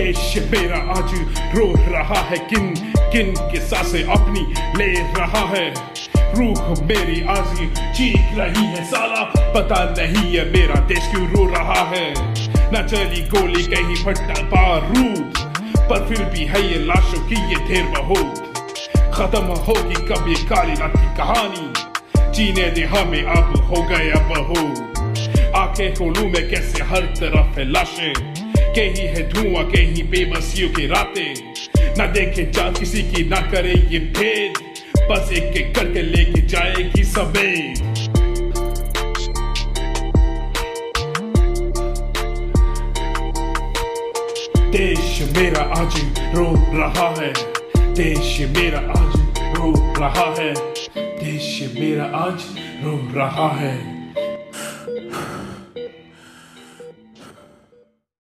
देश मेरा आज रो रहा है। किन किन के साँसें अपनी ले रहा है? रूह मेरी आज चीख रही है। साला पता नहीं है मेरा देश क्यों रो रहा है। न चली गोली कहीं फटा बारूद, पर फिर भी है ये लाशों की ये ढेर बहुत खत्म होगी कब ये काली रात की कहानी? जीने दे हमें अब हो गया बहु आँखें खोलू में कैसे हर तरफ़ है लाशें। कहीं है धुआँ कहीं बेबसियों की रातें। न देखे जा किसी की, ना करे ये भेद। बस एक एक करके लेके जाएगी समेत देश मेरा आज रो रहा है। देश मेरा आज रो रहा है। देश मेरा आज रो रहा है।